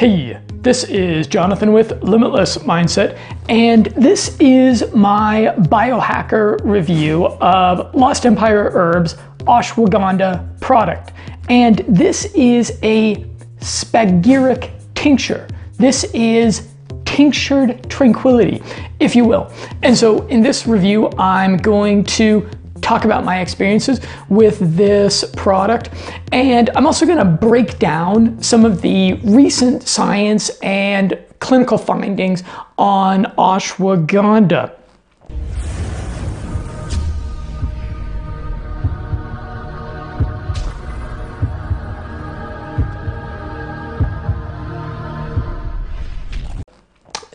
Hey, this is Jonathan with Limitless Mindset, and this is my biohacker review of Lost Empire Herbs ashwagandha product. And this is a spagyric tincture. This is tinctured tranquility, if you will. And so in this review, I'm going to talk about my experiences with this product. And I'm also gonna break down some of the recent science and clinical findings on ashwagandha.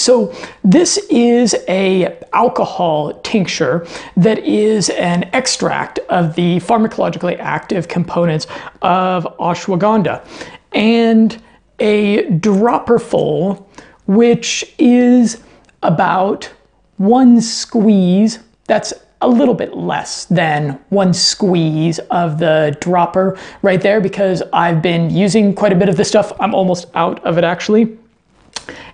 So this is a alcohol tincture that is an extract of the pharmacologically active components of ashwagandha and a dropperful which is about one squeeze that's a little bit less than one squeeze of the dropper right there because I've been using quite a bit of this stuff. I'm almost out of it actually.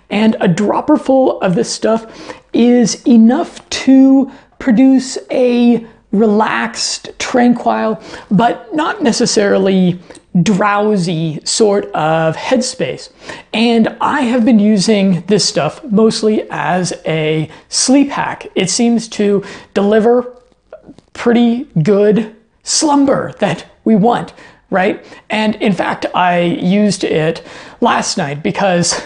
And a dropper full of this stuff is enough to produce a relaxed, tranquil, but not necessarily drowsy sort of headspace. And I have been using this stuff mostly as a sleep hack. It seems to deliver pretty good slumber that we want, right? And in fact, I used it last night because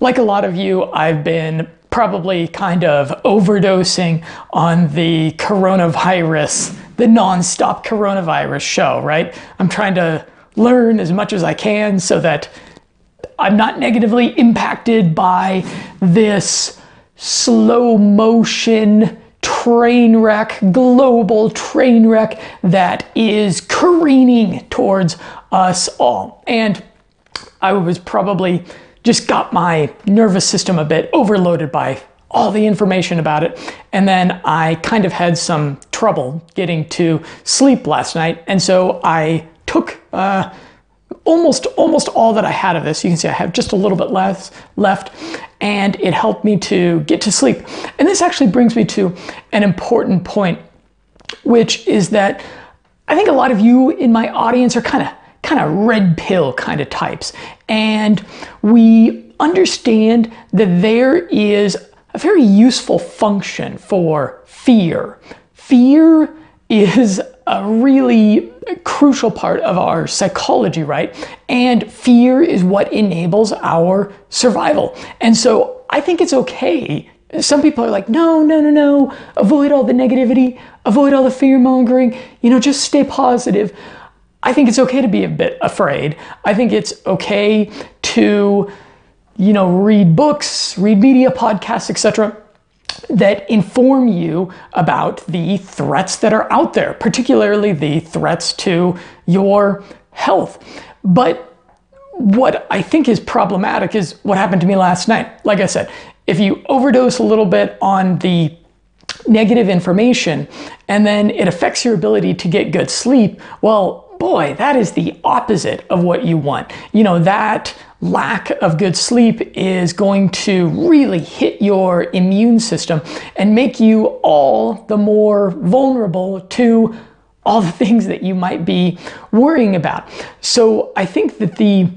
like a lot of you, I've been probably kind of overdosing on the coronavirus, the nonstop coronavirus show, right? I'm trying to learn as much as I can so that I'm not negatively impacted by this slow motion train wreck, global train wreck that is careening towards us all. And I was probably just got my nervous system a bit overloaded by all the information about it. And then I kind of had some trouble getting to sleep last night. And so I took uh, almost almost all that I had of this. You can see I have just a little bit less left and it helped me to get to sleep. And this actually brings me to an important point, which is that I think a lot of you in my audience are kind of kind of red pill kind of types. And we understand that there is a very useful function for fear. Fear is a really crucial part of our psychology, right? And fear is what enables our survival. And so I think it's okay. Some people are like, no, no, no, no, avoid all the negativity, avoid all the fear mongering, you know, just stay positive. I think it's okay to be a bit afraid. I think it's okay to, you know, read books, read media, podcasts, etc that inform you about the threats that are out there, particularly the threats to your health. But what I think is problematic is what happened to me last night. Like I said, if you overdose a little bit on the negative information and then it affects your ability to get good sleep, well, boy, that is the opposite of what you want. You know, that lack of good sleep is going to really hit your immune system and make you all the more vulnerable to all the things that you might be worrying about. So I think that the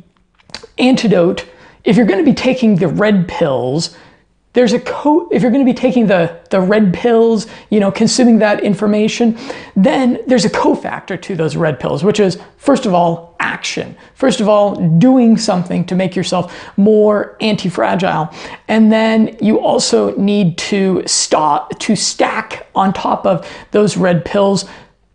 antidote, if you're going to be taking the red pills, there's a co if you're going to be taking the the red pills you know consuming that information then there's a cofactor to those red pills which is first of all action first of all doing something to make yourself more anti-fragile and then you also need to stop to stack on top of those red pills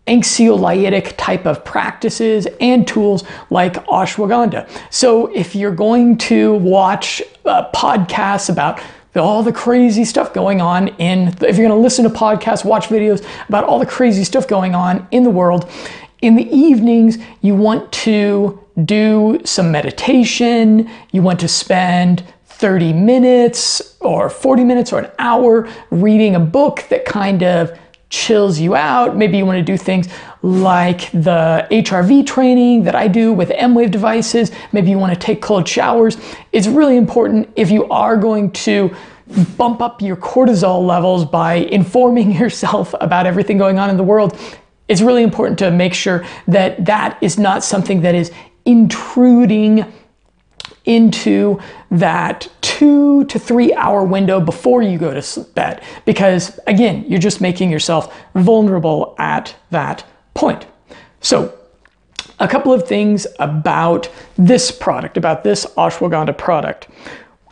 anxiolytic type of practices and tools like ashwagandha. So if you're going to watch uh, podcasts about all the crazy stuff going on in, if you're going to listen to podcasts, watch videos about all the crazy stuff going on in the world, in the evenings, you want to do some meditation, you want to spend 30 minutes or 40 minutes or an hour reading a book that kind of chills you out. Maybe you want to do things like the HRV training that I do with emWave devices. Maybe you want to take cold showers. It's really important if you are going to bump up your cortisol levels by informing yourself about everything going on in the world. It's really important to make sure that that is not something that is intruding into that two to three hour window before you go to bed. Because again, you're just making yourself vulnerable at that point. So, a couple of things about this product, about this ashwagandha product.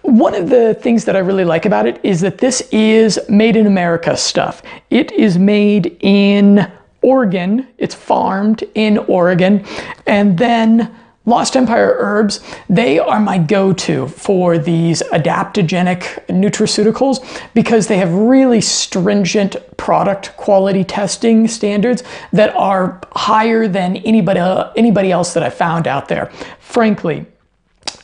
One of the things that I really like about it is that this is made in America stuff. It is made in Oregon, it's farmed in Oregon, and then Lost Empire herbs, they are my go-to for these adaptogenic nutraceuticals because they have really stringent product quality testing standards that are higher than anybody, anybody else that I found out there, frankly.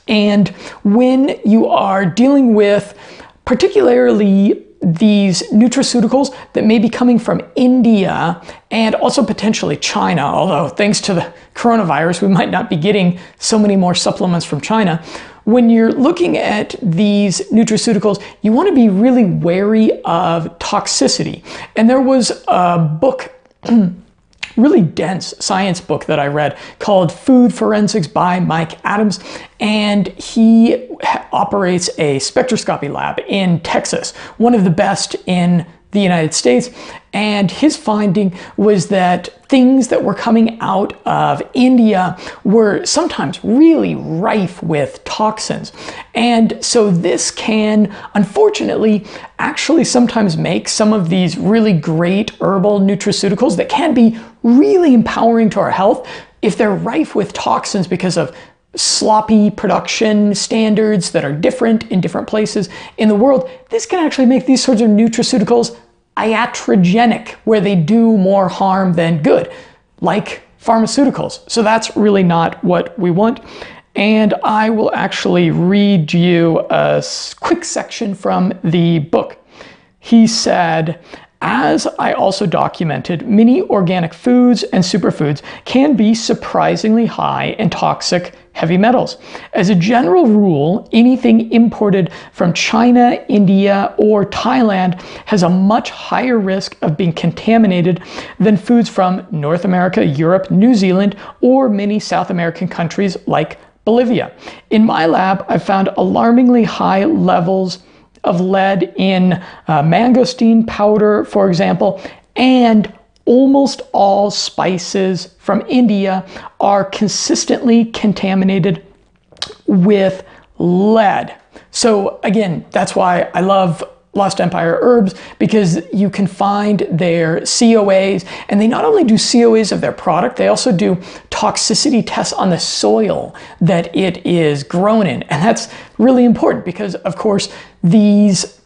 And when you are dealing with particularly these nutraceuticals that may be coming from India and also potentially China, although thanks to the coronavirus, we might not be getting so many more supplements from China. When you're looking at these nutraceuticals, you want to be really wary of toxicity. And there was a book really dense science book that I read called Food Forensics by Mike Adams. And he operates a spectroscopy lab in Texas, one of the best in the United States. And his finding was that things that were coming out of India were sometimes really rife with toxins. And so this can, unfortunately, actually sometimes make some of these really great herbal nutraceuticals that can be really empowering to our health if they're rife with toxins because of sloppy production standards that are different in different places in the world, this can actually make these sorts of nutraceuticals iatrogenic, where they do more harm than good, like pharmaceuticals. So that's really not what we want. And I will actually read you a quick section from the book. He said, as I also documented, many organic foods and superfoods can be surprisingly high in toxic heavy metals. As a general rule, anything imported from China, India, or Thailand has a much higher risk of being contaminated than foods from North America, Europe, New Zealand, or many South American countries like Bolivia. In my lab, I found alarmingly high levels of lead in uh, mangosteen powder, for example, and almost all spices from India are consistently contaminated with lead. So again, that's why I love Lost Empire herbs because you can find their COAs and they not only do COAs of their product, they also do toxicity tests on the soil that it is grown in. And that's really important because of course these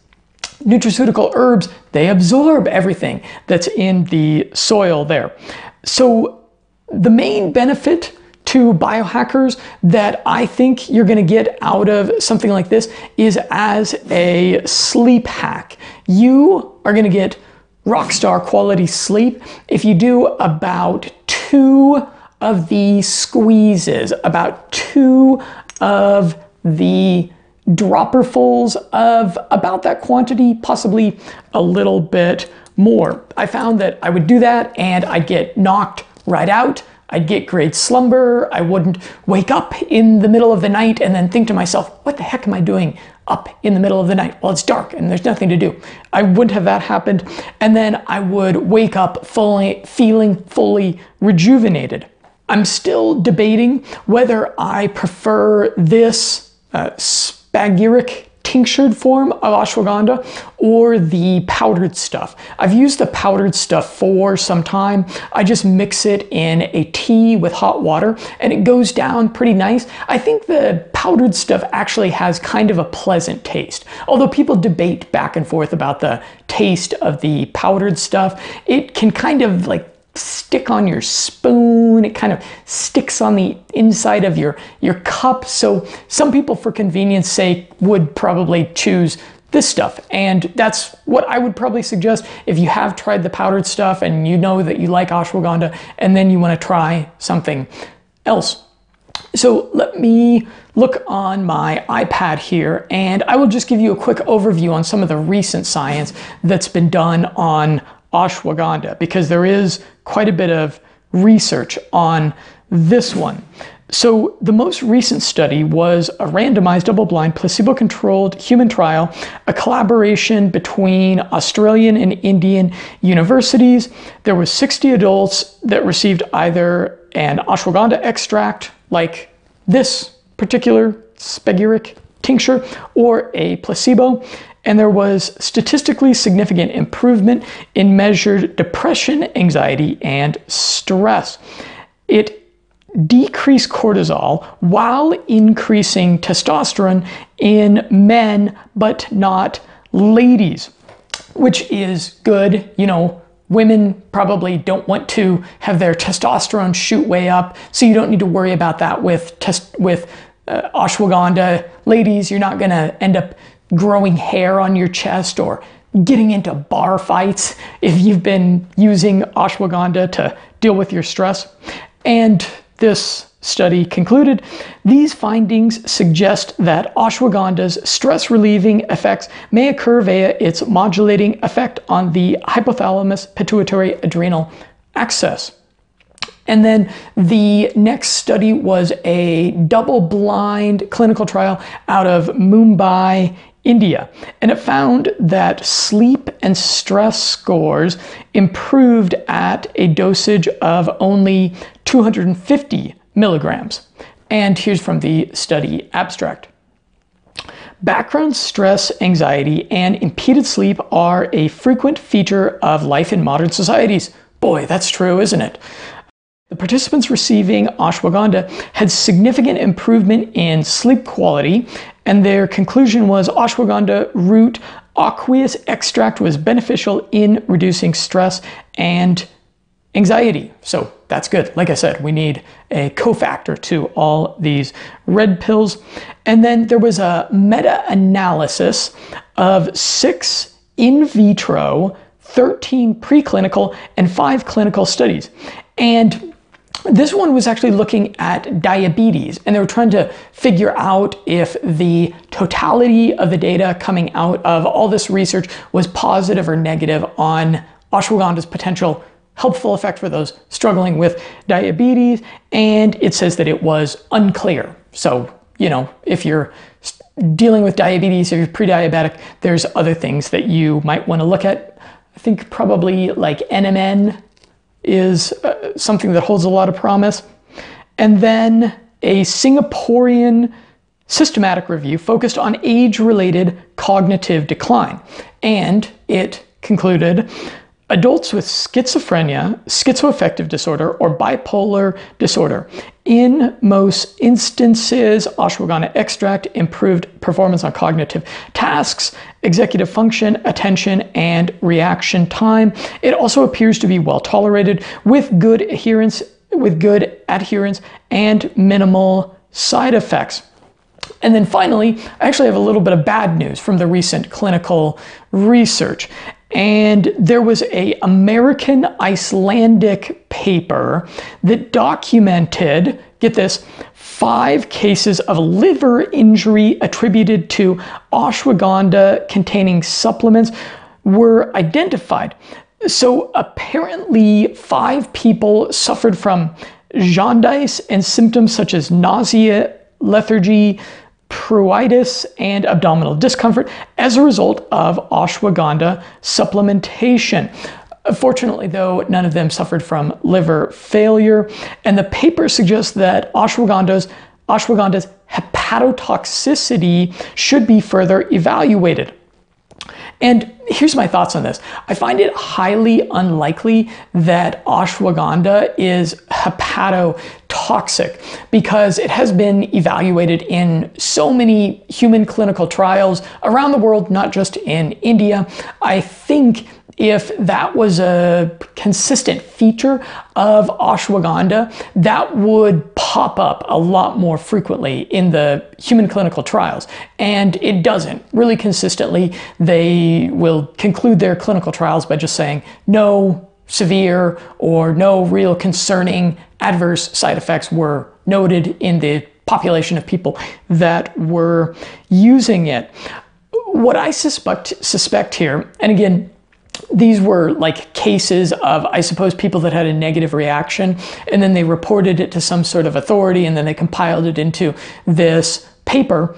nutraceutical herbs, they absorb everything that's in the soil there. So the main benefit to biohackers that I think you're going to get out of something like this is as a sleep hack. You are going to get rock star quality sleep if you do about two of the squeezes, about two of the dropperfuls of about that quantity, possibly a little bit more. I found that I would do that and I'd get knocked right out. I'd get great slumber. I wouldn't wake up in the middle of the night and then think to myself, what the heck am I doing up in the middle of the night? Well, it's dark and there's nothing to do. I wouldn't have that happened. And then I would wake up fully, feeling fully rejuvenated. I'm still debating whether I prefer this uh, spagyric tinctured form of ashwagandha or the powdered stuff. I've used the powdered stuff for some time. I just mix it in a tea with hot water and it goes down pretty nice. I think the powdered stuff actually has kind of a pleasant taste. Although people debate back and forth about the taste of the powdered stuff, it can kind of like stick on your spoon. It kind of sticks on the inside of your, your cup. So some people, for convenience sake, would probably choose this stuff. And that's what I would probably suggest if you have tried the powdered stuff and you know that you like ashwagandha and then you want to try something else. So let me look on my iPad here and I will just give you a quick overview on some of the recent science that's been done on ashwagandha because there is quite a bit of research on this one. So the most recent study was a randomized double-blind placebo-controlled human trial, a collaboration between Australian and Indian universities. There were 60 adults that received either an ashwagandha extract like this particular spagyric tincture or a placebo and there was statistically significant improvement in measured depression, anxiety, and stress. It decreased cortisol while increasing testosterone in men, but not ladies, which is good. You know, women probably don't want to have their testosterone shoot way up, so you don't need to worry about that with test with uh, ashwagandha. Ladies, you're not going to end up growing hair on your chest or getting into bar fights if you've been using ashwagandha to deal with your stress. And this study concluded these findings suggest that ashwagandha's stress relieving effects may occur via its modulating effect on the hypothalamus pituitary adrenal axis. And then the next study was a double blind clinical trial out of Mumbai, India. And it found that sleep and stress scores improved at a dosage of only 250 milligrams. And here's from the study abstract. Background stress, anxiety, and impeded sleep are a frequent feature of life in modern societies. Boy, that's true, isn't it? The participants receiving ashwagandha had significant improvement in sleep quality, and their conclusion was ashwagandha root aqueous extract was beneficial in reducing stress and anxiety. So that's good. Like I said, we need a cofactor to all these red pills. And then there was a meta-analysis of six in vitro, 13 preclinical, and five clinical studies. And this one was actually looking at diabetes, and they were trying to figure out if the totality of the data coming out of all this research was positive or negative on ashwagandha's potential helpful effect for those struggling with diabetes, and it says that it was unclear. So, you know, if you're dealing with diabetes, if you're pre-diabetic, there's other things that you might want to look at. I think probably like NMN is uh, something that holds a lot of promise. And then a Singaporean systematic review focused on age-related cognitive decline. And it concluded adults with schizophrenia, schizoaffective disorder, or bipolar disorder. In most instances, ashwagandha extract improved performance on cognitive tasks, executive function, attention, and reaction time. It also appears to be well tolerated with good adherence, with good adherence and minimal side effects. And then finally, I actually have a little bit of bad news from the recent clinical research. And there was a American Icelandic paper that documented, get this, five cases of liver injury attributed to ashwagandha containing supplements were identified. So apparently five people suffered from jaundice and symptoms such as nausea, lethargy, pruritus, and abdominal discomfort as a result of ashwagandha supplementation. Fortunately, though, none of them suffered from liver failure, and the paper suggests that ashwagandha's, ashwagandha's hepatotoxicity should be further evaluated. And here's my thoughts on this. I find it highly unlikely that ashwagandha is hepatotoxic because it has been evaluated in so many human clinical trials around the world, not just in India. I think if that was a consistent feature of ashwagandha, that would pop up a lot more frequently in the human clinical trials. And it doesn't. Really consistently, they will conclude their clinical trials by just saying no severe or no real concerning adverse side effects were noted in the population of people that were using it. What I suspect suspect here, and again, these were like cases of, I suppose, people that had a negative reaction, and then they reported it to some sort of authority, and then they compiled it into this paper.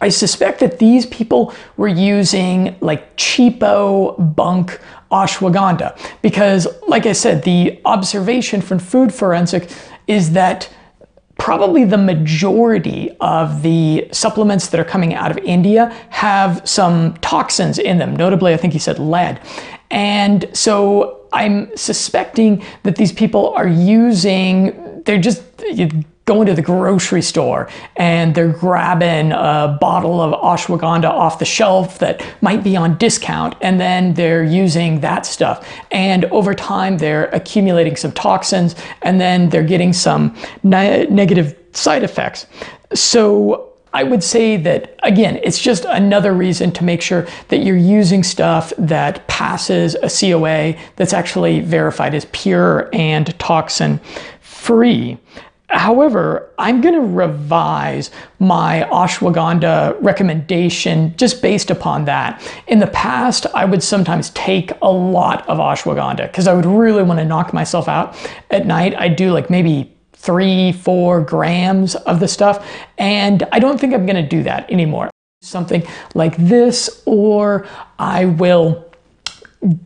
I suspect that these people were using like cheapo bunk ashwagandha because, like I said, the observation from food forensic is that probably the majority of the supplements that are coming out of India have some toxins in them. Notably, I think he said lead. And so I'm suspecting that these people are using, they're just going to the grocery store and they're grabbing a bottle of ashwagandha off the shelf that might be on discount and then they're using that stuff and over time they're accumulating some toxins and then they're getting some ne negative side effects so I would say that, again, it's just another reason to make sure that you're using stuff that passes a COA that's actually verified as pure and toxin free. However, I'm going to revise my ashwagandha recommendation just based upon that. In the past, I would sometimes take a lot of ashwagandha because I would really want to knock myself out at night. I'd do like maybe three, four grams of the stuff, and I don't think I'm going to do that anymore. Something like this, or I will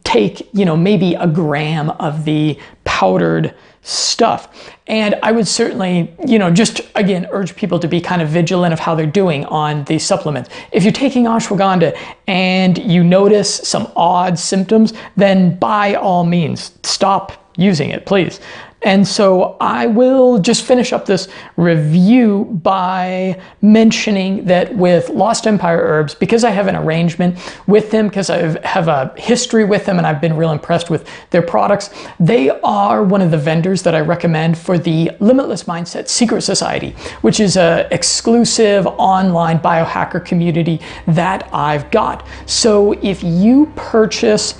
take, you know, maybe a gram of the powdered stuff. And I would certainly, you know, just again urge people to be kind of vigilant of how they're doing on these supplements. If you're taking ashwagandha and you notice some odd symptoms, then by all means stop using it, please. And so I will just finish up this review by mentioning that with Lost Empire Herbs, because I have an arrangement with them, because I have a history with them and I've been real impressed with their products, they are one of the vendors that I recommend for the Limitless Mindset Secret Society, which is an exclusive online biohacker community that I've got. So if you purchase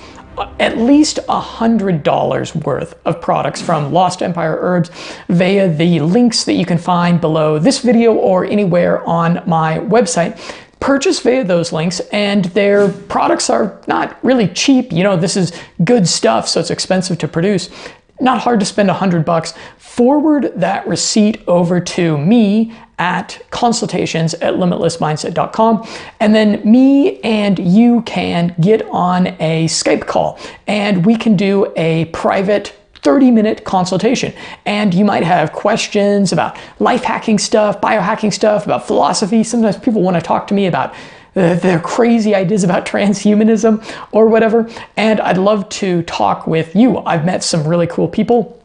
at least $100 worth of products from Lost Empire Herbs via the links that you can find below this video or anywhere on my website. Purchase via those links and their products are not really cheap. You know this is good stuff so it's expensive to produce not hard to spend a hundred bucks forward that receipt over to me at consultations at limitlessmindset.com. And then me and you can get on a Skype call and we can do a private 30 minute consultation. And you might have questions about life hacking stuff, biohacking stuff, about philosophy. Sometimes people want to talk to me about their crazy ideas about transhumanism or whatever. And I'd love to talk with you. I've met some really cool people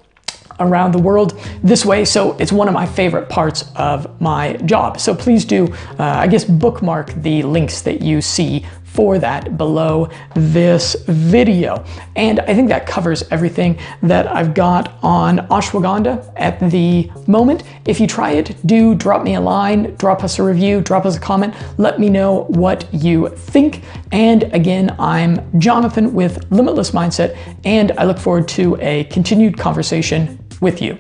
around the world this way. So it's one of my favorite parts of my job. So please do, uh, I guess, bookmark the links that you see for that below this video. And I think that covers everything that I've got on ashwagandha at the moment. If you try it, do drop me a line, drop us a review, drop us a comment, let me know what you think. And again, I'm Jonathan with Limitless Mindset, and I look forward to a continued conversation with you.